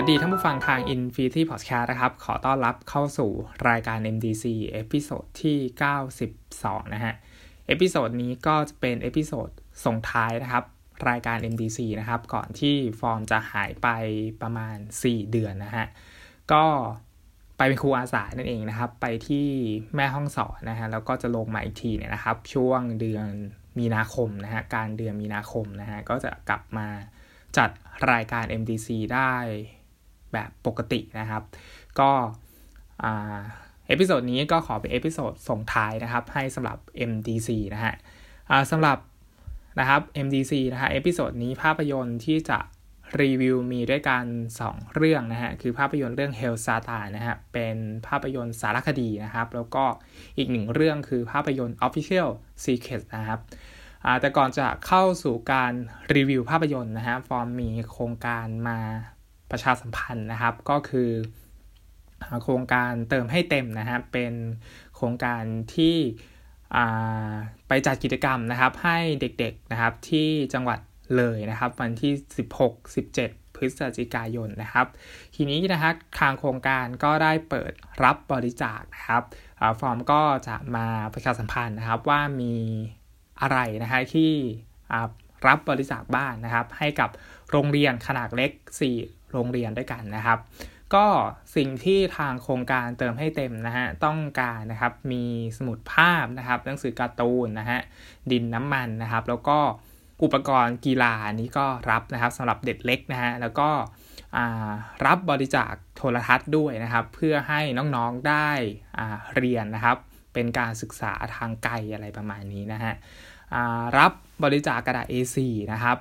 สวัสดีท่านผู้ฟังทาง Infinity Podcast นะครับ ขอต้อนรับเข้าสู่รายการ MDC episode ที่ 92 นะฮะ episode นี้ก็จะเป็น episode ส่งท้ายนะครับ รายการ MDC นะครับ ก่อนที่ฟอร์มจะหายไปประมาณ 4 เดือนนะฮะ ก็ไปเป็นครูอาสานั่นเองนะครับ ไปที่แม่ฮ่องสอนนะฮะ แล้วก็จะลงมาอีกทีเนี่ยนะครับ ช่วงเดือนมีนาคมนะฮะการเดือนมีนาคมนะฮะ ก็จะกลับมาจัดรายการ MDC ได้ แบบปกตินะครับ ก็ episode นี้ก็ขอเป็น episode ส่งท้ายนะครับ ให้สำหรับ MDC นะฮะสำหรับนะครับ MDC นะฮะ episode นี้ภาพยนตร์ที่จะรีวิวมีด้วยกัน 2 เรื่องนะฮะ คือภาพยนตร์เรื่อง Hail Satan นะฮะ เป็นภาพยนตร์สารคดีนะครับ แล้วก็อีกหนึ่งเรื่องคือภาพยนตร์ Official Secret นะครับแต่ก่อนจะเข้าสู่การรีวิวภาพยนตร์นะฮะ ฟอร์มมีโครงการมา ประชาสัมพันธ์นะครับ ก็คือโครงการเติมให้เต็มนะฮะเป็นโครงการที่ไปจัดกิจกรรมนะครับให้เด็กๆนะครับที่จังหวัดเลยนะครับ วันที่ 16-17 พฤศจิกายนนะครับ ทีนี้นะฮะทางโครงการก็ได้เปิดรับบริจาคนะครับฟอร์มก็จะมาประชาสัมพันธ์นะครับว่ามีอะไรนะฮะที่รับบริจาคบ้านนะครับ ให้กับโรงเรียนขนาดเล็ก 4 โรงเรียนด้วยกันนะครับ ก็สิ่งที่ทางโครงการเติมให้เต็มนะฮะต้องการนะครับมีสมุดภาพนะครับ หนังสือการ์ตูนนะฮะดินน้ำมันนะครับ แล้วก็อุปกรณ์กีฬานี้ก็รับนะครับสำหรับเด็กเล็กนะฮะแล้วก็รับบริจาคโทรทัศน์ด้วยนะครับ เพื่อให้น้องๆได้เรียนนะครับ เป็นการศึกษาทางไกลอะไรประมาณนี้นะฮะรับบริจาคกระดาษ A4 นะครับ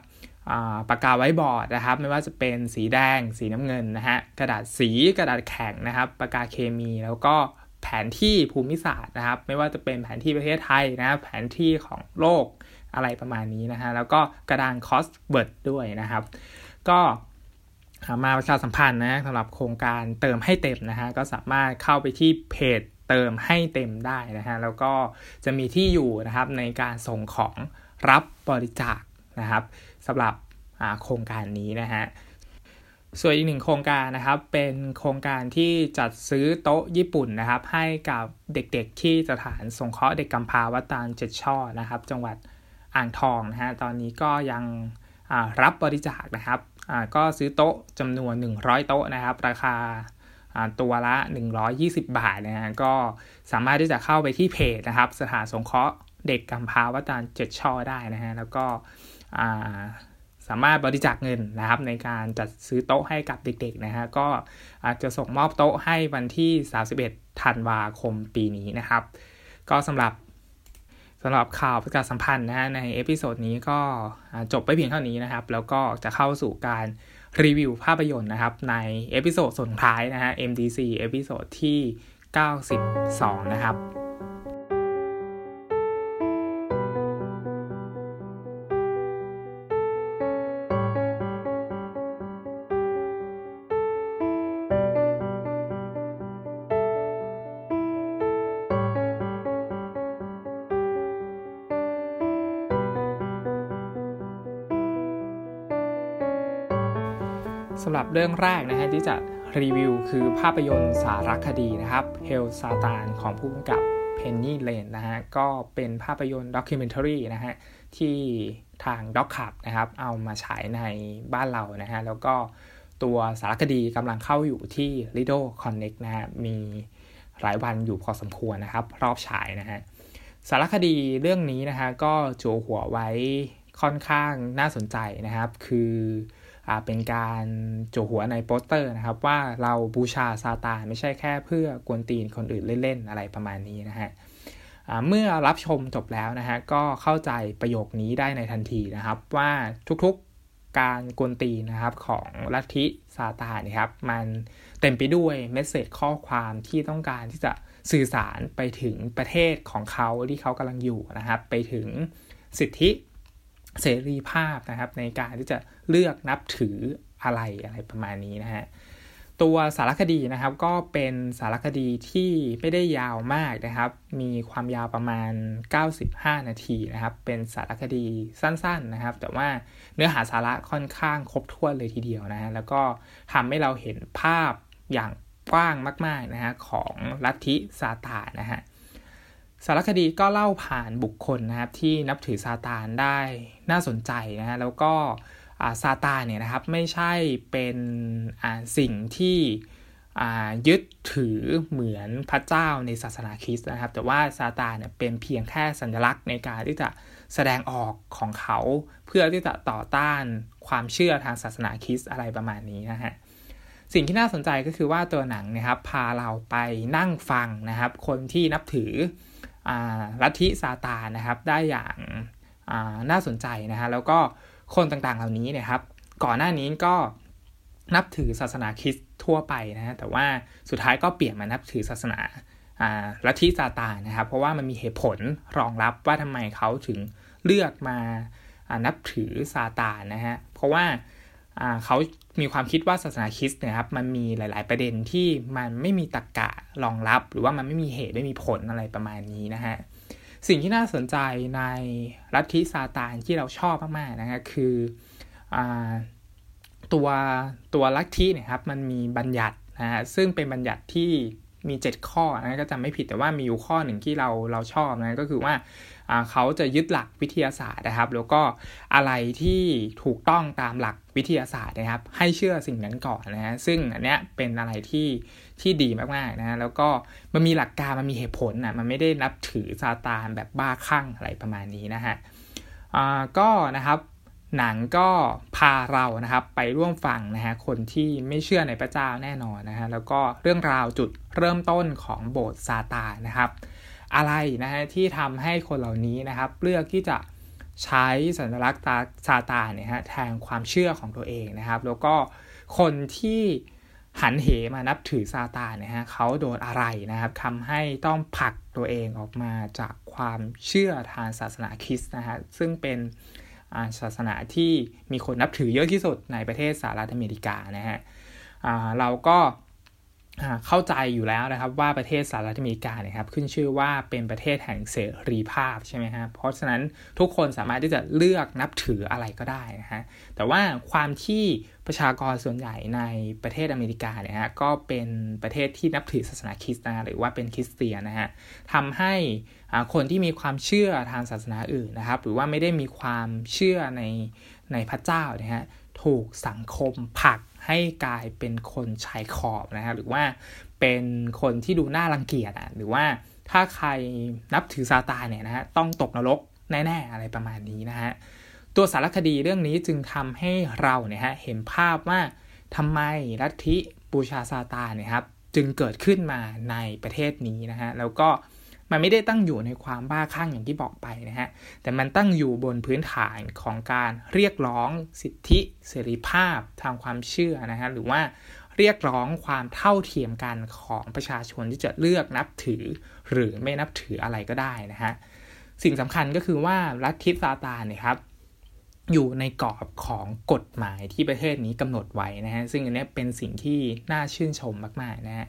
ปากกาไว้บอร์ดนะครับ ไม่ว่าจะเป็นสีแดง สีน้ำเงินนะฮะกระดาษสีกระดาษแข็งนะครับปากกาเคมีแล้วก็แผนที่ภูมิศาสตร์นะครับ ไม่ว่าจะเป็นแผนที่ประเทศไทยนะครับแผนที่ของโลกอะไรประมาณนี้นะฮะแล้วก็กระดานคอสเบิร์ดด้วยนะครับ ก็มาประชาสัมพันธ์นะสำหรับโครงการเติมให้เต็มนะฮะก็สามารถเข้าไปที่เพจเติมให้เต็มได้นะฮะแล้วก็จะมีที่อยู่นะครับในการส่งของรับบริจาคนะครับ สำหรับโครงการนี้นะฮะส่วนอีกหนึ่งโครงการนะครับ เป็นโครงการที่จัดซื้อโต๊ะญี่ปุ่นนะครับ ให้กับเด็กๆที่สถานสงเคราะห์เด็กกำพร้าวัดตาลเจ็ดช่อนะครับ จังหวัดอ่างทองนะฮะตอนนี้ก็ยังรับบริจาคนะครับก็ซื้อโต๊ะจำนวน 100 โต๊ะนะครับ ราคาตัวละ 120 บาทนะฮะก็สามารถที่จะเข้าไปที่เพจนะครับ สถานสงเคราะห์เด็กกำพร้าวัดตาลเจ็ดช่อได้นะฮะแล้วก็ สามารถบริจาคเงินนะครับในการจัดซื้อโต๊ะให้กับเด็กๆนะฮะก็อาจจะส่งมอบโต๊ะให้วันที่ 31 ธันวาคมปีนี้นะครับ ก็สำหรับสำหรับข่าวประกาศสัมพันธ์นะฮะใน episode นี้ก็จบไปเพียงเท่านี้นะครับ แล้วก็จะเข้าสู่การรีวิวภาพยนตร์นะครับ ใน episode สุดท้ายนะฮะ MDC episode ที่ 92 นะครับ เรื่องแรกนะฮะที่จะรีวิวคือภาพยนตร์สารคดีนะครับเฮลซาตานของผู้กำกับเพนนี่เลนนะฮะก็เป็นภาพยนตร์ด็อกิเมนทารีนะฮะที่ทางด็อกขับนะครับเอามาฉายในบ้านเรานะฮะแล้วก็ตัวสารคดีกำลังเข้าอยู่ที่ Lido Connect นะฮะมีหลายวันอยู่พอสมควรนะครับ รอบฉายนะฮะสารคดีเรื่องนี้นะฮะก็จูหัวไว้ค่อนข้างน่าสนใจนะครับ คือ เป็นการจั่วหัวในโปสเตอร์นะครับ ว่าเราบูชาซาตานไม่ใช่แค่เพื่อกวนตีนคนอื่นเล่นๆ อะไรประมาณนี้นะฮะเมื่อรับชมจบแล้วนะฮะก็เข้าใจประโยคนี้ได้ในทันทีนะครับ ว่าทุกๆการกวนตีนนะครับของลัทธิซาตานนะครับ มันเต็มไปด้วย message ข้อความที่ต้องการที่จะสื่อสารไปถึงประเทศของเขาที่เขากำลังอยู่นะครับ ไปถึงสิทธิ เสรีภาพนะครับในการที่จะเลือกนับถืออะไรอะไรประมาณนี้นะฮะตัวสารคดีนะครับก็เป็นสารคดีที่ไม่ได้ยาวมากนะครับ มีความยาวประมาณ 95 นาทีนะครับ เป็นสารคดีสั้นๆนะครับ แต่ว่าเนื้อหาสาระค่อนข้างครบถ้วนเลยทีเดียวนะฮะแล้วก็ทำให้เราเห็นภาพอย่างกว้างมากๆนะฮะของลัทธิซาตานนะฮะ สารคดีก็เล่าผ่านบุคคลนะครับที่นับถือซาตานได้น่าสนใจนะฮะแล้วก็ซาตานเนี่ยนะครับไม่ใช่เป็นสิ่งที่ยึดถือเหมือนพระเจ้าในศาสนาคริสต์นะครับ แต่ว่าซาตานเนี่ยเป็นเพียงแค่สัญลักษณ์ในการที่จะแสดงออกของเขาเพื่อที่จะต่อต้านความเชื่อทางศาสนาคริสต์อะไรประมาณนี้นะฮะสิ่งที่น่าสนใจก็คือว่าตัวหนังนะครับพาเราไปนั่งฟังนะครับ คนที่นับถืออ ลัทธิซาตานนะครับได้อย่างน่าสนใจนะฮะแล้วก็คนต่างๆเหล่านี้นี่ยครับ ก่อนหน้านี้ก็นับถือศาสนาคริสต์ทั่วไปนะฮะแต่ว่าสุดท้ายก็เปลี่ยนมานับถือศาสนาลัทธิซาตานนะครับ เพราะว่ามันมีเหตุผลรองรับว่าทำไมเขาถึงเลือกมานับถือซาตานนะฮะเพราะว่า เขามีความคิดว่าศาสนาคริสต์นะครับมันมีหลาย ๆ ประเด็นที่มันไม่มีตรกกะรองรับ หรือว่ามันไม่มีเหตุไม่มีผลอะไรประมาณนี้นะฮะสิ่งที่น่าสนใจในลัทธิซาตานที่เราชอบมากๆนะครับคืออตัวตัวลัทธิเนี่ยครับมันมีบัญญัตินะฮะซึ่งเป็นบัญญัติที่มี 7 ข้อนะก็จะไม่ผิดแต่ว่ามีอยู่ข้อหนึ่งที่เราเราชอบนะก็คือว่า เขาจะยึดหลักวิทยาศาสตร์นะครับ แล้วก็อะไรที่ถูกต้องตามหลักวิทยาศาสตร์นะครับ ให้เชื่อสิ่งนั้นก่อนนะฮะซึ่งอันเนี้ยเป็นอะไรที่ที่ดีมากๆนะแล้วก็มันมีหลักการมันมีเหตุผลนะมันไม่ได้นับถือซาตานแบบบ้าคลั่งอะไรประมาณนี้นะฮะอ่าก็นะครับหนังก็พาเรานะครับไปร่วมฟังนะฮะคนที่ไม่เชื่อในพระเจ้าแน่นอนนะฮะแล้วก็เรื่องราวจุดเริ่มต้นของโบสถ์ซาตานนะครับ อะไรนะฮะที่ทำให้คนเหล่านี้นะครับเลือกที่จะใช้สัญลักษณ์ตาซาตานเนี่ยฮะแทนความเชื่อของตัวเองนะครับ แล้วก็คนที่หันเหมานับถือซาตานนะฮะเขาโดนอะไรนะครับทำให้ต้องผลักตัวเองออกมาจากความเชื่อทางศาสนาคริสต์นะฮะซึ่งเป็นศาสนาที่มีคนนับถือเยอะที่สุดในประเทศสหรัฐอเมริกานะฮะเราก็ เข้าใจอยู่แล้วนะครับว่าประเทศสหรัฐอเมริกาเนี่ยครับขึ้นชื่อว่าเป็นประเทศแห่งเสรีภาพใช่ไหมครับเพราะฉะนั้นทุกคนสามารถที่จะเลือกนับถืออะไรก็ได้นะฮะแต่ว่าความที่ประชากรส่วนใหญ่ในประเทศอเมริกาเนี่ยฮะก็เป็นประเทศที่นับถือศาสนาคริสต์นะหรือว่าเป็นคริสเตียนนะฮะทำให้คนที่มีความเชื่อทางศาสนาอื่นนะครับ หรือว่าไม่ได้มีความเชื่อในในพระเจ้านะฮะถูกสังคมผลัก ให้กลายเป็นคนชายขอบนะฮะหรือว่าเป็นคนที่ดูน่ารังเกียจอะหรือว่าถ้าใครนับถือซาตานเนี่ยนะฮะต้องตกนรกแน่ ๆ อะไรประมาณนี้นะฮะตัวสารคดีเรื่องนี้จึงทำให้เราเนี่ยฮะเห็นภาพว่าทำไมลัทธิบูชาซาตานเนี่ยครับจึงเกิดขึ้นมาในประเทศนี้นะฮะแล้วก็ มันไม่ได้ตั้งอยู่ในความบ้าคลั่งอย่างที่บอกไปนะฮะ แต่มันตั้งอยู่บนพื้นฐานของการเรียกร้องสิทธิเสรีภาพทางความเชื่อนะฮะ หรือว่าเรียกร้องความเท่าเทียมกันของประชาชนที่จะเลือกนับถือ หรือไม่นับถืออะไรก็ได้นะฮะ สิ่งสำคัญก็คือว่าลัทธิซาตานเนี่ยครับ อยู่ในกรอบของกฎหมายที่ประเทศนี้กำหนดไว้นะฮะซึ่งอันนี้เป็นสิ่งที่น่าชื่นชมมากๆนะฮะ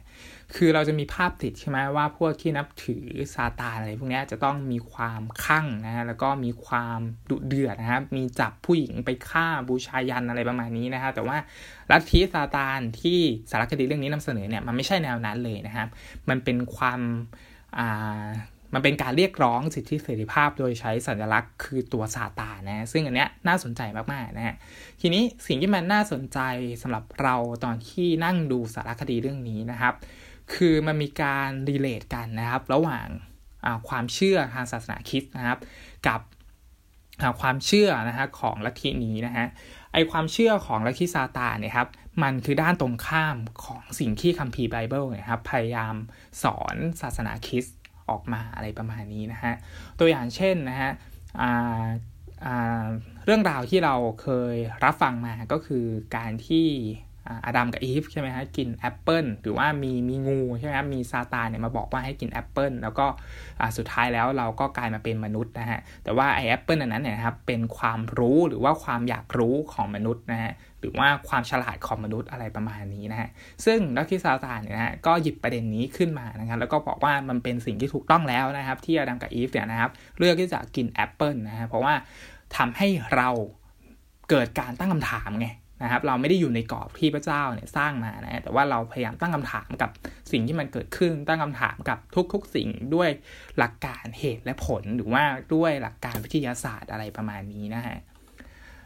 คือเราจะมีภาพติดใช่ไหมว่าพวกที่นับถือซาตานอะไรพวกนี้จะต้องมีความคั่งนะฮะแล้วก็มีความดุเดือดนะครับมีจับผู้หญิงไปฆ่าบูชายันอะไรประมาณนี้นะฮะแต่ว่าลัทธิซาตานที่สารคดีเรื่องนี้นำเสนอเนี่ยมันไม่ใช่แนวนั้นเลยนะครับ มันเป็นความอ่า มันเป็นการเรียกร้องสิทธิเสรีภาพโดยใช้สัญลักษณ์คือตัวซาตานนะ ซึ่งอันเนี้ยน่าสนใจมากๆนะฮะ ทีนี้สิ่งที่มันน่าสนใจสำหรับเราตอนที่นั่งดูสารคดีเรื่องนี้นะครับ คือมันมีการ relate กันนะครับ ระหว่างความเชื่อทางศาสนาคริสต์นะครับ กับความเชื่อนะฮะของลัทธินี้นะฮะไอความเชื่อของลัทธิซาตานเนี่ยครับมันคือด้านตรงข้ามของสิ่งที่คัมภีร์ไบเบิลนะครับพยายามสอนศาสนาคริสต์ ออกมาอะไรประมาณนี้นะฮะตัวอย่างเช่นนะฮะเรื่องราวที่เราเคยรับฟังมาก็คือการที่อาดัมกับอีฟใช่ไหมฮะกินแอปเปิลหรือว่ามีมีงูใช่ไหมมีซาตานเนี่ยมาบอกว่าให้กินแอปเปิลแล้วก็สุดท้ายแล้วเราก็กลายมาเป็นมนุษย์นะฮะแต่ว่าไอแอปเปิลอันนั้นเนี่ยครับเป็นความรู้หรือว่าความอยากรู้ของมนุษย์นะฮะ หรือว่าความฉลาดของมนุษย์อะไรประมาณนี้นะฮะซึ่งลัทธิซาตานเนี่ยนะฮะก็หยิบประเด็นนี้ขึ้นมานะครับแล้วก็บอกว่ามันเป็นสิ่งที่ถูกต้องแล้วนะครับ ที่อดัมกับอีฟเนี่ยนะครับเลือกที่จะกินแอปเปิลนะฮะเพราะว่าทำให้เราเกิดการตั้งคำถามไงนะครับเราไม่ได้อยู่ในกรอบที่พระเจ้าเนี่ยสร้างมานะแต่ว่าเราพยายามตั้งคำถามกับสิ่งที่มันเกิดขึ้น ตั้งคำถามกับทุกๆ สิ่งด้วยหลักการเหตุและผลหรือว่าด้วยหลักการวิทยาศาสตร์อะไรประมาณนี้นะฮะ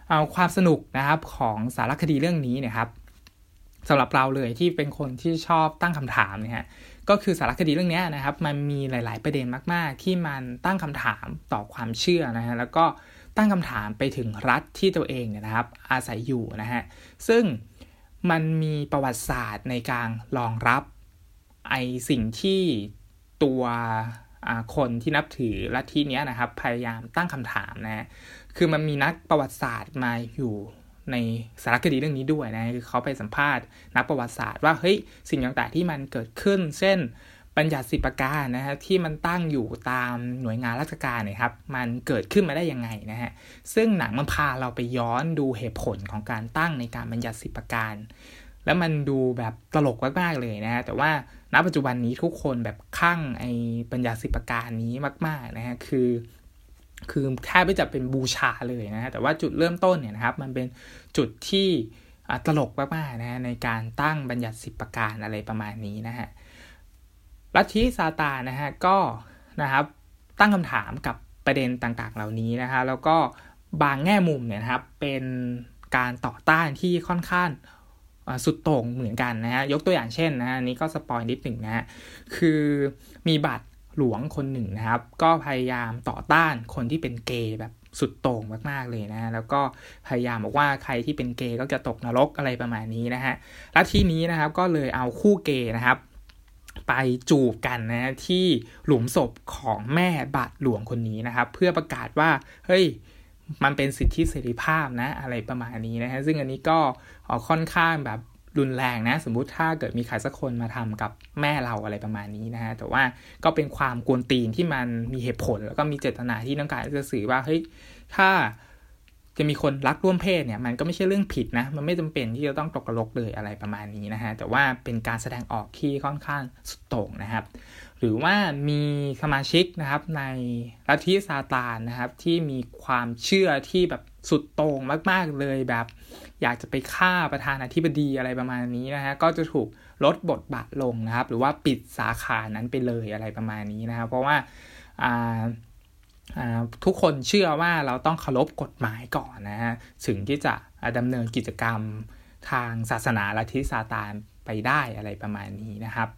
เอาความสนุกนะครับของสารคดีเรื่องนี้เนี่ยครับสำหรับเราเลยที่เป็นคนที่ชอบตั้งคำถามเนี่ยก็คือสารคดีเรื่องนี้นะครับ มันมีหลาย ๆ ประเด็นมาก ๆ ที่มันตั้งคำถามต่อความเชื่อนะฮะแล้วก็ตั้งคำถามไปถึงรัฐที่ตัวเองเนี่ยนะครับ อาศัยอยู่นะฮะซึ่งมันมีประวัติศาสตร์ในการรองรับไอสิ่งที่ตัวคนที่นับถือลัทธินี้นะครับ พยายามตั้งคำถามนะ คือมันมีนักประวัติศาสตร์มาอยู่ในสารคดีเรื่องนี้ด้วยนะคือเขาไปสัมภาษณ์นักประวัติศาสตร์ว่าเฮ้ยสิ่งต่างๆที่มันเกิดขึ้น เช่นบัญญัติสิประการนะฮะที่มันตั้งอยู่ตามหน่วยงานราชการเนี่ยครับมันเกิดขึ้นมาได้ยังไงนะฮะซึ่งหนังมันพาเราไปย้อนดูเหตุผลของการตั้งในการบัญญัติสิประการ แล้วมันดูแบบตลกมากๆเลยนะฮะแต่ว่าณปัจจุบันนี้ทุกคนแบบข้างไอ้บัญญัติสิประการนี้มากๆนะฮะคือ คือแทบไม่จะเป็นบูชาเลยนะฮะแต่ว่าจุดเริ่มต้นเนี่ยนะครับ มันเป็นจุดที่ตลกมากๆนะฮะในการตั้งบัญญัติสิบประการอะไรประมาณนี้นะฮะลัทธิซาตานนะฮะก็นะครับตั้งคำถามกับประเด็นต่างๆ เหล่านี้นะฮะแล้วก็บางแง่มุมเนี่ยนะครับเป็นการต่อต้านที่ค่อนข้างสุดโต่งเหมือนกันนะฮะยกตัวอย่างเช่นนะฮะนี้ก็สปอยนิดหนึ่งนะฮะคือมีบัตร หลวงคนหนึ่งนะครับ ก็พยายามต่อต้านคนที่เป็นเกย์แบบสุดโต่งมากๆเลยนะ แล้วก็พยายามบอกว่าใครที่เป็นเกย์ก็จะตกนรกอะไรประมาณนี้นะฮะและที่นี้นะครับก็เลยเอาคู่เกย์นะครับ ไปจูบกันนะที่หลุมศพของแม่บาทหลวงคนนี้นะครับ เพื่อประกาศว่าเฮ้ยมันเป็นสิทธิเสรีภาพนะอะไรประมาณนี้นะฮะซึ่งอันนี้ก็ค่อนข้างแบบ รุนแรงนะ สมมุติถ้าเกิดมีใครสักคนมาทำกับแม่เราอะไรประมาณนี้นะฮะแต่ว่าก็เป็นความกวนตีนที่มันมีเหตุผล แล้วก็มีเจตนาที่ต้องการจะสื่อว่าเฮ้ยถ้าจะมีคนรักร่วมเพศเนี่ยมันก็ไม่ใช่เรื่องผิดนะ มันไม่จำเป็นที่จะต้องตกกระลกเลยอะไรประมาณนี้นะฮะ แต่ว่าเป็นการแสดงออกที่ค่อนข้างสุดโต่งนะครับ หรือว่ามีสมาชิกนะครับในลัทธิซาตานนะครับที่มีความเชื่อที่แบบ สุดโต่งมาก ๆ เลยแบบ อยากจะไปฆ่าประธานาธิบดีอะไรประมาณนี้นะฮะก็จะถูกลดบทบาทลงนะครับ หรือว่าปิดสาขานั้นไปเลยอะไรประมาณนี้นะครับ เพราะว่าอ่าทุกคนเชื่อว่าเราต้องเคารพกฎหมายก่อนนะฮะถึงที่จะดำเนินกิจกรรมทางศาสนาลัทธิซาตานไปได้อะไรประมาณนี้นะครับ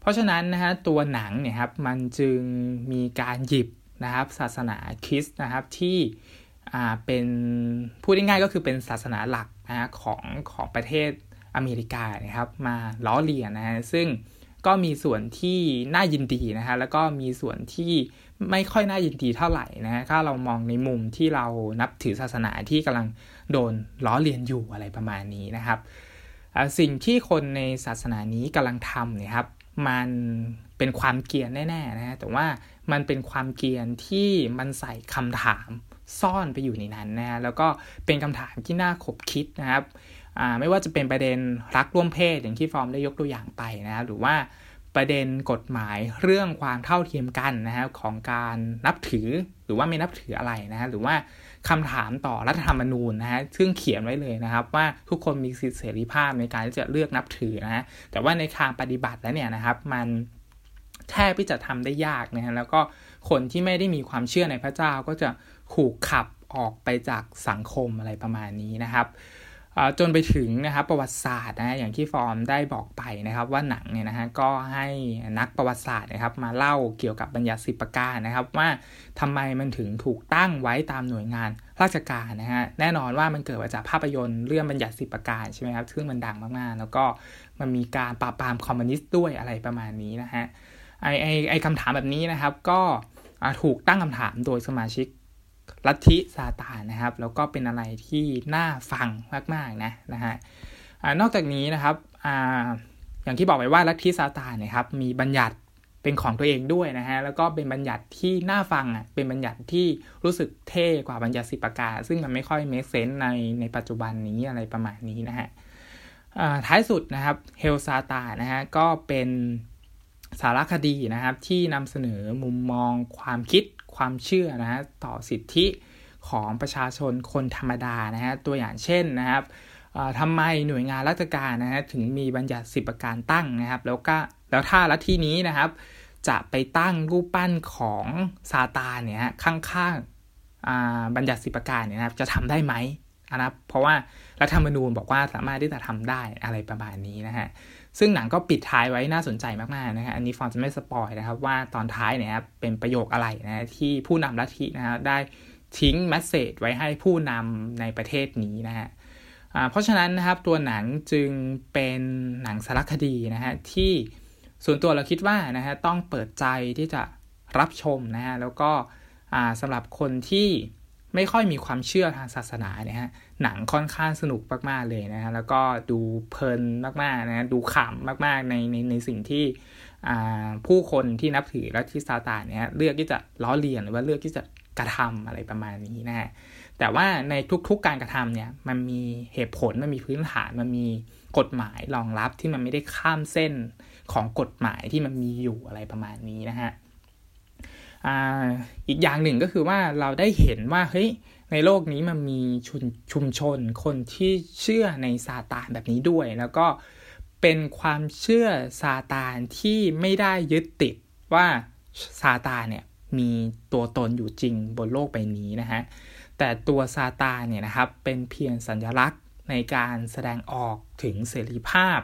เพราะฉะนั้นนะฮะตัวหนังเนี่ยครับมันจึงมีการหยิบนะครับศาสนาคริสต์นะครับที่ เป็นพูดง่ายๆก็คือเป็นศาสนาหลักนะของของประเทศอเมริกานะครับ มาล้อเลียนนะฮะซึ่งก็มีส่วนที่น่ายินดีนะฮะแล้วก็มีส่วนที่ไม่ค่อยน่ายินดีเท่าไหร่นะฮะถ้าเรามองในมุมที่เรานับถือศาสนาที่กำลังโดนล้อเลียนอยู่อะไรประมาณนี้นะครับสิ่งที่คนในศาสนานี้กำลังทำเนี่ยครับ มันเป็นความเกียนแน่ๆนะฮะแต่ว่ามันเป็นความเกียนที่มันใส่คำถาม ซ่อนไปอยู่ในนั้นนะแล้วก็เป็นคำถามที่น่าขบคิดนะครับไม่ว่าจะเป็นประเด็นรักร่วมเพศอย่างที่ฟอร์มได้ยกตัวอย่างไปนะหรือว่าประเด็นกฎหมายเรื่องความเท่าเทียมกันนะครับของการนับถือหรือว่าไม่นับถืออะไรนะฮะหรือว่าคำถามต่อรัฐธรรมนูญนะฮะซึ่งเขียนไว้เลยนะครับ ว่าทุกคนมีสิทธิเสรีภาพในการที่จะเลือกนับถือนะฮะแต่ว่าในทางปฏิบัติแล้วเนี่ยนะครับมัน แทบที่จะทำได้ยากนะฮะแล้วก็คนที่ไม่ได้มีความเชื่อในพระเจ้าก็จะถูกขับออกไปจากสังคมอะไรประมาณนี้นะครับจนไปถึงนะครับประวัติศาสตร์นะอย่างที่ฟอร์มได้บอกไปนะครับ ว่าหนังเนี่ยนะฮะก็ให้นักประวัติศาสตร์นะครับ มาเล่าเกี่ยวกับบัญญัติสิบประการนะครับ ว่าทำไมมันถึงถูกตั้งไว้ตามหน่วยงานราชการนะฮะแน่นอนว่ามันเกิดมาจากภาพยนตร์เรื่องบัญญัติสิบประการใช่ไหมครับซึ่งมันดังมากๆ แล้วก็มันมีการปราบปรามคอมมิวนิสต์ด้วยอะไรประมาณนี้นะฮะ ไอไอไอคำถามแบบนี้นะครับ ก็ถูกตั้งคำถามโดยสมาชิกลัทธิซาตานนะครับ แล้วก็เป็นอะไรที่น่าฟังมากๆนะนะฮะนอกจากนี้นะครับออย่างที่บอกไปว่าลัทธิซาตานนี่ยครับมีบัญญัติเป็นของตัวเองด้วยนะฮะแล้วก็เป็นบัญญัติที่น่าฟังอะเป็นบัญญัติที่รู้สึกเท่กว่าบัญญัติสิบประการซึ่งมันไม่ค่อยเมคเซนในในปัจจุบันนี้อะไรประมาณนี้นะฮะท้ายสุดนะครับเฮลซาตานะฮะก็เป็น สารคดีนะครับที่นำเสนอมุมมองความคิดความเชื่อนะฮะต่อสิทธิของประชาชนคนธรรมดานะฮะตัวอย่างเช่นนะครับทำไมหน่วยงานราชการนะฮะถึงมีบัญญัติสิบประการตั้งนะครับ แล้วก็แล้วถ้าลัทธินี้นะครับ จะไปตั้งรูปปั้นของซาตานเนี่ยข้างๆบัญญัติสิบประการเนี่ยนะครับจะทำได้ไหมนะครับเพราะว่ารัฐธรรมนูญบอกว่าสามารถที่จะทำได้อะไรประมาณนี้นะฮะ ซึ่งหนังก็ปิดท้ายไว้น่าสนใจมากๆนะฮะอันนี้ฟอนจะไม่สปอยนะครับว่าตอนท้ายเนี่ยครับเป็นประโยคอะไรนะที่ผู้นำลัทธินะฮะได้ทิ้งแมสเซจไว้ให้ผู้นำในประเทศนี้นะฮะเพราะฉะนั้นนะครับตัวหนังจึงเป็นหนังสารคดีนะฮะที่ส่วนตัวเราคิดว่านะฮะต้องเปิดใจที่จะรับชมนะฮะแล้วก็สำหรับคนที่ ไม่ค่อยมีความเชื่อทางศาสนาเนี่ยฮะหนังค่อนข้างสนุกมากๆเลยนะฮะแล้วก็ดูเพลินมากๆนะดูขำมากๆในในในสิ่งที่ผู้คนที่นับถือและที่ซาตานเนี่ยเลือกที่จะล้อเลียนหรือว่าเลือกที่จะกระทำอะไรประมาณนี้นะฮะแต่ว่าในทุกๆการกระทำเนี่ยมันมีเหตุผลมันมีพื้นฐานมันมีกฎหมายรองรับที่มันไม่ได้ข้ามเส้นของกฎหมายที่มันมีอยู่อะไรประมาณนี้นะฮะ อีกอย่างหนึ่งก็คือว่าเราได้เห็นว่าเฮ้ยในโลกนี้มันมีชุมชมชนคนที่เชื่อในซาตานแบบนี้ด้วย แล้วก็เป็นความเชื่อซาตานที่ไม่ได้ยึดติดว่าซาตานเนี่ยมีตัวตนอยู่จริงบนโลกใบนี้นะฮะแต่ตัวซาตานเนี่ยนะครับเป็นเพียงสัญลักษณ์ในการแสดงออกถึงเสรีภาพ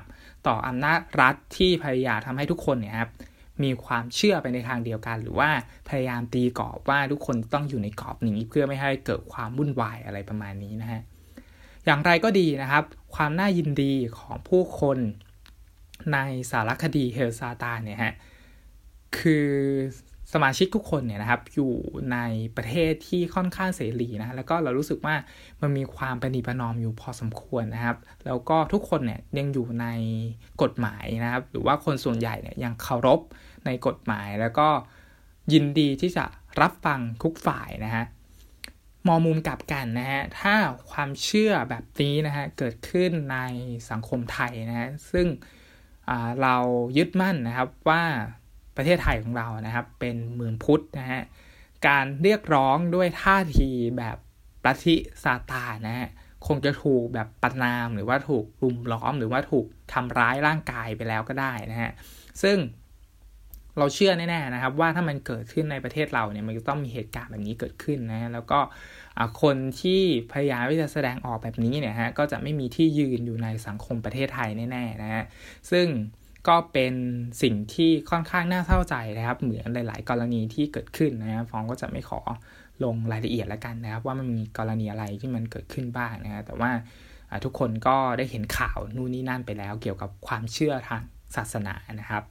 ต่ออำนาจรัฐที่พยายามทำให้ทุกคนเนี่ยครับ มีความเชื่อไปในทางเดียวกัน หรือว่าพยายามตีกรอบว่าทุกคนต้องอยู่ในกรอบนี้เพื่อไม่ให้เกิดความวุ่นวายอะไรประมาณนี้นะฮะอย่างไรก็ดีนะครับ ความน่ายินดีของผู้คนในสารคดีเฮลซาตาเนี่ยฮะคือสมาชิกทุกคนเนี่ยนะครับอยู่ในประเทศที่ค่อนข้างเสรีนะแล้วก็เรารู้สึกว่ามันมีความปณีประนอมอยู่พอสมควรนะครับ แล้วก็ทุกคนเนี่ยยังอยู่ในกฎหมายนะครับ หรือว่าคนส่วนใหญ่เนี่ยยังเคารพ ในกฎหมาย แล้วก็ยินดีที่จะรับฟังทุกฝ่ายนะฮะมองมุมกลับกันนะฮะถ้าความเชื่อแบบนี้นะฮะเกิดขึ้นในสังคมไทยนะฮะซึ่งเรายึดมั่นนะครับว่าประเทศไทยของเรานะครับ เป็นเมืองพุทธนะฮะการเรียกร้องด้วยท่าทีแบบปฏิซาตานนะฮะคงจะถูกแบบปนามหรือว่าถูกรุมล้อมหรือว่าถูกทำร้ายร่างกายไปแล้วก็ได้นะฮะซึ่ง เราเชื่อแน่ๆนะครับ ว่าถ้ามันเกิดขึ้นในประเทศเราเนี่ยมันจะต้องมีเหตุการณ์แบบนี้เกิดขึ้นนะแล้วก็คนที่พยายามที่จะแสดงออกแบบนี้เนี่ยฮะก็จะไม่มีที่ยืนอยู่ในสังคมประเทศไทยแน่ๆนะฮะซึ่งก็เป็นสิ่งที่ค่อนข้างน่าเศร้าใจนะครับ เหมือนหลาย ๆ กรณีที่เกิดขึ้นนะครับฟองก็จะไม่ขอลงรายละเอียดแล้วกันนะครับ ว่ามันมีกรณีอะไรที่มันเกิดขึ้นบ้างนะฮะแต่ว่าทุกคนก็ได้เห็นข่าวนู่นนี่นั่นไปแล้ว เกี่ยวกับความเชื่อทางศาสนานะครับ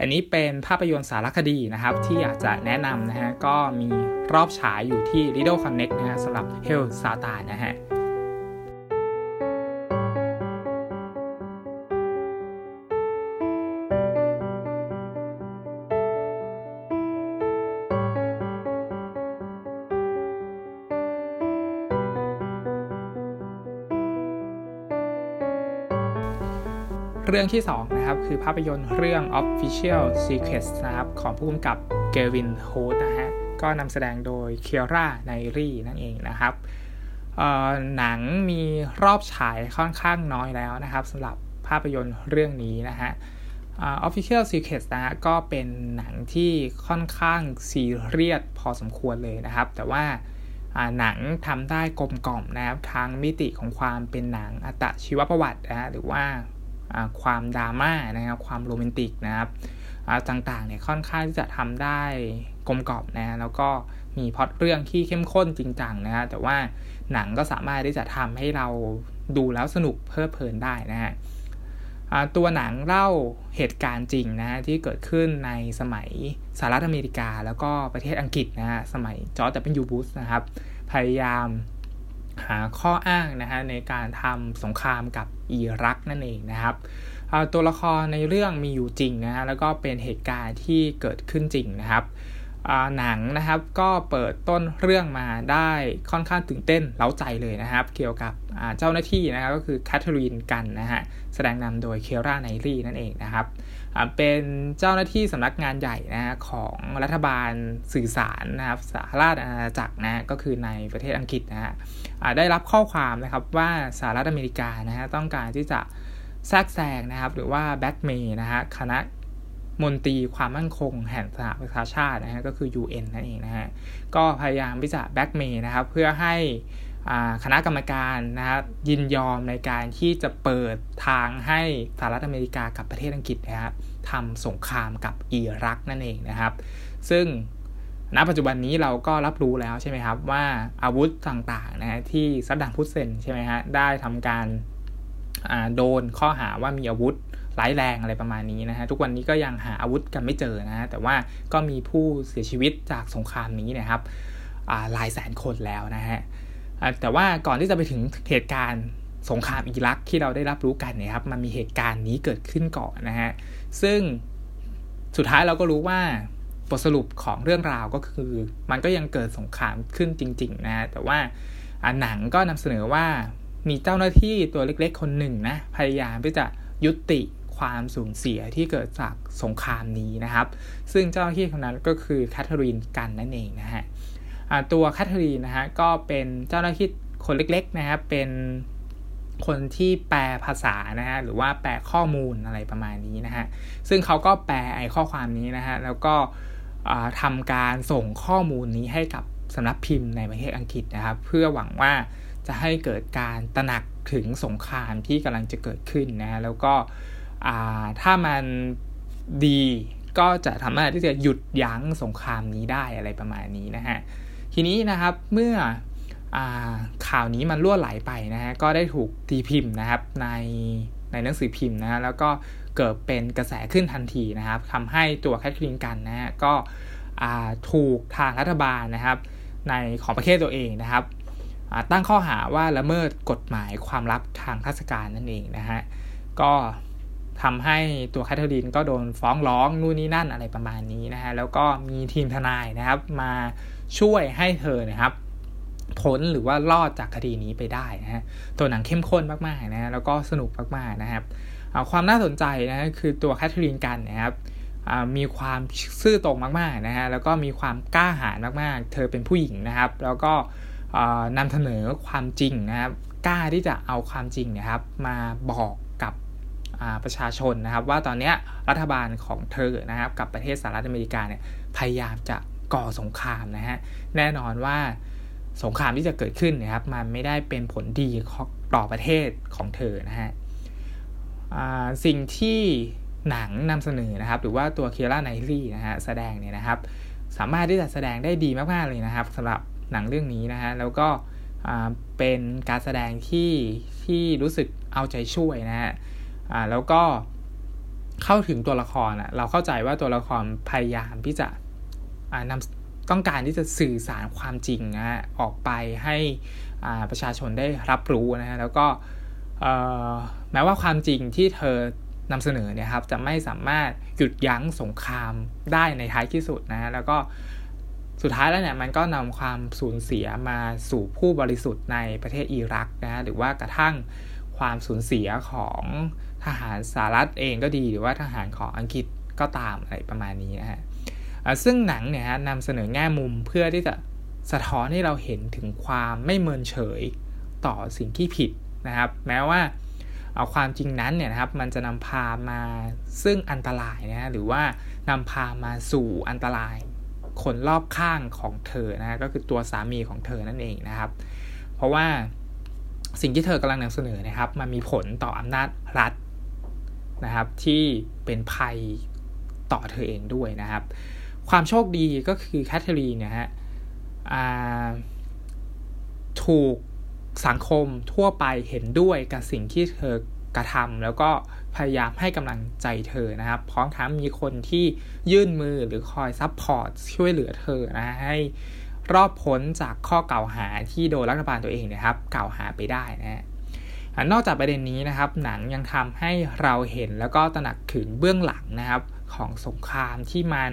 อันนี้เป็นภาพยนตร์สารคดีนะครับ ที่อยากจะแนะนำนะฮะก็มีรอบฉายอยู่ที่ Lido Connect นะฮะสำหรับ Hell Satan นะฮะ เรื่องที่2นะครับคือภาพยนตร์เรื่อง Official Secrets นะครับของผู้กำกับเกวินโฮดนะฮะก็นำแสดงโดยเคียร่าไนรี่นั่นเองนะครับหนังมีรอบฉายค่อนข้างน้อยแล้วนะครับสำหรับภาพยนตร์เรื่องนี้นะฮะ Official Secrets นะฮะก็เป็นหนังที่ค่อนข้างซีเรียสพอสมควรเลยนะครับ แต่ว่าหนังทำได้กลมกล่อมนะครับทางมิติของความเป็นหนังอัตชีวประวัตินะฮะหรือว่า ความดราม่านะครับความโรแมนติกนะครับต่างๆเนี่ยค่อนข้างที่จะทำได้กลมกล่อมนะแล้วก็มีพล็อตเรื่องที่เข้มข้นจริงจังนะฮะแต่ว่าหนังก็สามารถที่จะทำให้เราดูแล้วสนุกเพลิดเพลินได้นะฮะตัวหนังเล่าเหตุการณ์จริงนะที่เกิดขึ้นในสมัยสหรัฐอเมริกา แล้วก็ประเทศอังกฤษนะฮะสมัยจอร์จแต่เป็นยูบูสนะครับพยายาม หาข้ออ้างนะฮะในการทำสงครามกับอิรักนั่นเองนะครับตัวละครในเรื่องมีอยู่จริงนะฮะแล้วก็เป็นเหตุการณ์ที่เกิดขึ้นจริงนะครับหนังนะครับก็เปิดต้นเรื่องมาได้ค่อนข้างตื่นเต้นเล้าใจเลยนะครับ เกี่ยวกับเจ้าหน้าที่นะครับก็คือแคทเธอรีนกันนะฮะแสดงนำโดยเคราไนรีนั่นเองนะครับเป็นเจ้าหน้าที่สำนักงานใหญ่นะของรัฐบาลสื่อสารนะครับสหราชอาณาจักรนะก็คือในประเทศอังกฤษนะฮะ ได้รับข้อความนะครับว่าสหรัฐอเมริกานะฮะต้องการที่จะแทรกแซงนะครับ หรือว่าแบ็กเมย์นะฮะคณะมนตรีความมั่นคงแห่งสหประชาชาตินะฮะก็คือ UN นั่นเองนะฮะก็พยายามที่จะแบ็กเมย์นะครับเพื่อให้คณะกรรมการนะครับยินยอมในการที่จะเปิดทางให้สหรัฐอเมริกากับประเทศอังกฤษนะครับทำสงครามกับอิรักนั่นเองนะครับ ซึ่ง ณปัจจุบันนี้เราก็รับรู้แล้วใช่ไหมครับว่าอาวุธต่างๆนะฮะที่ซัดดัมพุสเซนใช่ไหมฮะได้ทำการโดนข้อหาว่ามีอาวุธร้ายแรงอะไรประมาณนี้นะฮะทุกวันนี้ก็ยังหาอาวุธกันไม่เจอนะฮะแต่ว่าก็มีผู้เสียชีวิตจากสงครามนี้นะครับหลายแสนคนแล้วนะฮะแต่ว่าก่อนที่จะไปถึงเหตุการณ์สงครามอิรักที่เราได้รับรู้กันเนี่ยครับมันมีเหตุการณ์นี้เกิดขึ้นก่อนนะฮะซึ่งสุดท้ายเราก็รู้ว่า บทสรุปของเรื่องราวก็คือ มันก็ยังเกิดสงครามขึ้นจริง ๆ นะ แต่ว่าหนังก็นำเสนอว่ามีเจ้าหน้าที่ตัวเล็กๆ คนหนึ่งนะพยายามที่จะยุติความสูญเสียที่เกิดจากสงครามนี้นะครับ ซึ่งเจ้าหน้าที่คนนั้นก็คือแคทเธอรีนกันนั่นเองนะฮะตัวแคทเธอรีนนะฮะก็เป็นเจ้าหน้าที่คนเล็กๆนะครับเป็นคนที่แปลภาษานะฮะหรือว่าแปลข้อมูลอะไรประมาณนี้นะฮะซึ่งเขาก็แปลไอ้ข้อความนี้นะฮะแล้วก็ ทำการส่งข้อมูลนี้ให้กับสำนักพิมพ์ในประเทศอังกฤษนะครับ เพื่อหวังว่าจะให้เกิดการตระหนักถึงสงครามที่กำลังจะเกิดขึ้นนะแล้วก็ถ้ามันดีก็จะทำให้ที่จะหยุดยั้งสงครามนี้ได้อะไรประมาณนี้นะฮะทีนี้นะครับเมื่ออข่าวนี้มันล่วไหลไปนะฮะก็ได้ถูกตีพิมพ์นะครับในในหนังสือพิมพ์นะฮะแล้วก็ เกิดเป็นกระแสขึ้นทันทีนะครับทำให้ตัวแคทคลินกันนะฮะก็ถูกทางรัฐบาลนะครับในของประเทศตัวเองนะครับตั้งข้อหาว่าละเมิดกฎหมายความลับทางราชการนั่นเองนะฮะก็ทำให้ตัวแคทเธอรีนก็โดนฟ้องร้องนู่นนี่นั่นอะไรประมาณนี้นะฮะแล้วก็มีทีมทนายนะครับมาช่วยให้เธอนะครับพ้นหรือว่ารอดจากคดีนี้ไปได้นะฮะตัวหนังเข้มข้นมากๆนะฮะแล้วก็สนุกมากๆนะครับ ความน่าสนใจนะคือตัวแคทเธอรีนกันนะครับมีความซื่อตรงมากๆนะฮะแล้วก็มีความกล้าหาญมากๆ เธอเป็นผู้หญิงนะครับ แล้วก็นำเสนอความจริงนะครับกล้าที่จะเอาความจริงนะครับ มาบอกกับประชาชนนะครับ ว่าตอนนี้รัฐบาลของเธอนะครับ กับประเทศสหรัฐอเมริกาเนี่ยพยายามจะก่อสงครามนะฮะแน่นอนว่าสงครามที่จะเกิดขึ้นนะครับ มันไม่ได้เป็นผลดีต่อประเทศของเธอนะฮะ สิ่งที่หนังนำเสนอนะครับ หรือว่าตัวเคียร่าไนลี่นะฮะแสดงเนี่ยนะครับ สามารถที่จะแสดงได้ดีมากๆเลยนะครับสำหรับหนังเรื่องนี้นะฮะแล้วก็เป็นการแสดงที่ที่รู้สึกเอาใจช่วยนะฮะแล้วก็เข้าถึงตัวละครอะเราเข้าใจว่าตัวละครพยายามที่จะนำต้องการที่จะสื่อสารความจริงนะฮะออกไปให้ประชาชนได้รับรู้นะฮะแล้วก็ ม้ว่าความจริงที่เธอนำเสนอเนี่ยครับจะไม่สามารถหยุดยั้งสงครามได้ในท้ายที่สุดนะฮะแล้วก็สุดท้ายแล้วเนี่ยมันก็นำความสูญเสียมาสู่ผู้บริสุทธิ์ในประเทศอิรักนะหรือว่ากระทั่งความสูญเสียของทหารสหรัฐเองก็ดีหรือว่าทหารของอังกฤษก็ตามอะไรประมาณนี้นะฮะซึ่งหนังเนี่ยนำเสนอแง่มุมเพื่อที่จะสะท้อนให้เราเห็นถึงความไม่เมินเฉยต่อสิ่งที่ผิดนะครับ แม้ว่า เอาความจริงนั้นเนี่ยนะครับมันจะนำพามาซึ่งอันตรายนะหรือว่านำพามาสู่อันตรายคนรอบข้างของเธอนะก็คือตัวสามีของเธอนั่นเองนะครับ เพราะว่าสิ่งที่เธอกำลังนำเสนอนะครับ มันมีผลต่ออำนาจรัฐนะครับ ที่เป็นภัยต่อเธอเองด้วยนะครับ ความโชคดีก็คือแคทเธอรีนนี่ยฮะถูก สังคมทั่วไปเห็นด้วยกับสิ่งที่เธอกระทำแล้วก็พยายามให้กำลังใจเธอนะครับ พร้อมทั้งมีคนที่ยื่นมือหรือคอยซับพอร์ตช่วยเหลือเธอนะให้รอบพ้นจากข้อกล่าวหาที่โดยรัฐบาลตัวเองนะครับกล่าวหาไปได้นะฮะนอกจากประเด็นนี้นะครับ หนังยังทำให้เราเห็นแล้วก็ตระหนักถึงเบื้องหลังนะครับของสงครามที่มัน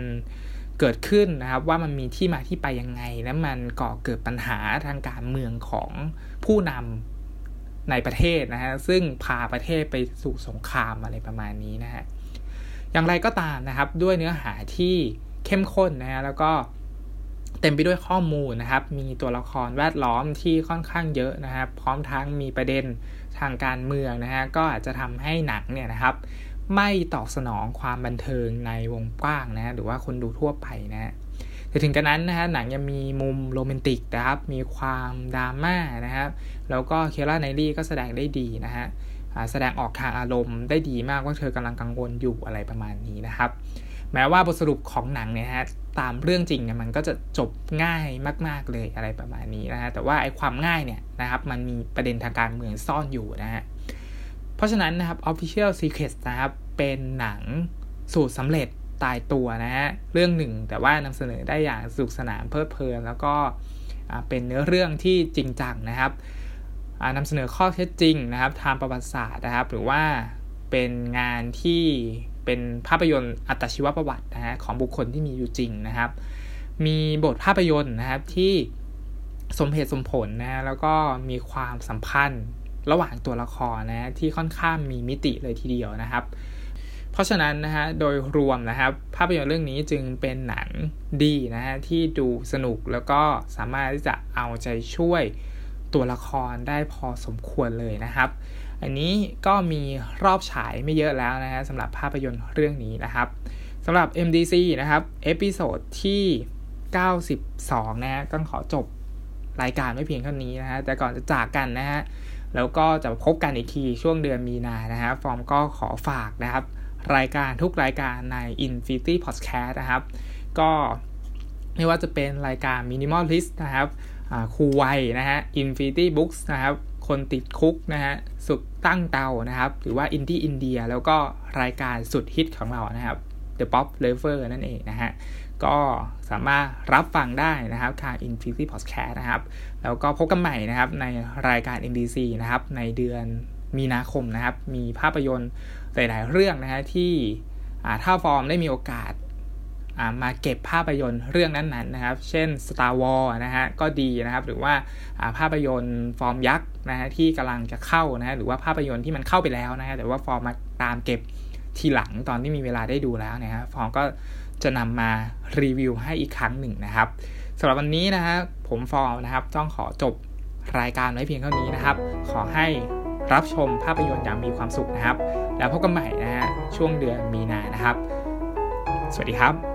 เกิดขึ้นนะครับว่ามันมีที่มาที่ไปยังไง และมันก่อเกิดปัญหาทางการเมืองของผู้นำในประเทศนะฮะซึ่งพาประเทศไปสู่สงครามอะไรประมาณนี้นะฮะอย่างไรก็ตามนะครับด้วยเนื้อหาที่เข้มข้นนะฮะแล้วก็เต็มไปด้วยข้อมูลนะครับ มีตัวละครแวดล้อมที่ค่อนข้างเยอะนะครับ พร้อมทั้งมีประเด็นทางการเมืองนะฮะก็อาจจะทำให้หนังเนี่ยนะครับ ไม่ตอบสนองความบันเทิงในวงกว้างนะหรือว่าคนดูทั่วไปนะฮะแต่ถึงกระนั้นนะฮะหนังยังมีมุมโรแมนติกนะครับ มีความดราม่านะครับ แล้วก็เคล่าไนลี่ก็แสดงได้ดีนะฮะแสดงออกทางอารมณ์ได้ดีมากว่าเธอกำลังกังวลอยู่อะไรประมาณนี้นะครับ แม้ว่าบทสรุปของหนังเนี่ยฮะตามเรื่องจริงเนี่ยมันก็จะจบง่ายมาก ๆเลยอะไรประมาณนี้นะฮะแต่ว่าไอ้ความง่ายเนี่ยนะครับมันมีประเด็นทางการเมืองซ่อนอยู่นะฮะ ราะฉะนั้นนะครับ Official Secrets นะครับ เป็นหนังสูตรสำเร็จตายตัวนะฮะ เรื่องหนึ่งแต่ว่านำเสนอได้อย่างสนุกสนานเพลิดเพลิน แล้วก็เป็นเนื้อเรื่องที่จริงจังนะครับนำเสนอข้อเท็จจริงนะครับทางประวัติศาสตร์นะครับ หรือว่าเป็นงานที่เป็นภาพยนตร์อัตชีวประวัตินะฮะของบุคคลที่มีอยู่จริงนะครับ มีบทภาพยนตร์นะครับที่สมเหตุสมผลนะแล้วก็มีความสัมพันธ์ ระหว่างตัวละครนะที่ค่อนข้างมีมิติเลยทีเดียวนะครับ เพราะฉะนั้นนะฮะโดยรวมนะครับ ภาพยนตร์เรื่องนี้จึงเป็นหนังดีนะฮะที่ดูสนุกแล้วก็สามารถที่จะเอาใจช่วยตัวละครได้พอสมควรเลยนะครับ อันนี้ก็มีรอบฉายไม่เยอะแล้วนะฮะสำหรับภาพยนตร์เรื่องนี้นะครับสำหรับ MDC นะครับ episode ที่ 92 นะฮะก็ขอจบรายการไปเพียงเท่านี้นะฮะแต่ก่อนจะจากกันนะฮะ แล้วก็จะพบกันอีกทีช่วงเดือนมีนานะฮะฟอร์มก็ขอฝากนะครับ รายการทุกรายการใน Infinity Podcast นะครับ ก็ไม่ว่าจะเป็นรายการ Minimalist นะครับครูไวนะฮะ Infinity Books นะครับคนติดคุกนะฮะสุดตั้งเตานะครับ หรือว่าอินดี้อินเดีย แล้วก็รายการสุดฮิตของเรานะครับ The Pop Lover นั่นเองนะฮะก็สามารถรับฟังได้นะครับทาง Infinity Podcast นะครับ แล้วก็พบกันใหม่นะครับในรายการ MDC นะครับ ในเดือนมีนาคมนะครับ มีภาพยนตร์หลาย ๆ เรื่องนะฮะที่ถ้าฟอร์มได้มีโอกาสมาเก็บภาพยนตร์เรื่องนั้นๆนะครับ เช่น Star Wars นะฮะก็ดีนะครับ หรือว่าภาพยนตร์ฟอร์มยักษ์นะฮะที่กำลังจะเข้านะฮะหรือว่าภาพยนตร์ที่มันเข้าไปแล้วนะฮะแต่ว่าฟอร์มมาตามเก็บทีหลังตอนที่มีเวลาได้ดูแล้วนะฮะฟอร์มก็จะนำมารีวิวให้อีกครั้งหนึ่งนะครับ สำหรับวันนี้นะฮะผมฟอร์มนะครับต้องขอจบรายการไว้เพียงเท่านี้นะครับ ขอให้รับชมภาพยนตร์อย่างมีความสุขนะครับ แล้วพบกันใหม่นะฮะช่วงเดือนมีนานะครับ สวัสดีครับ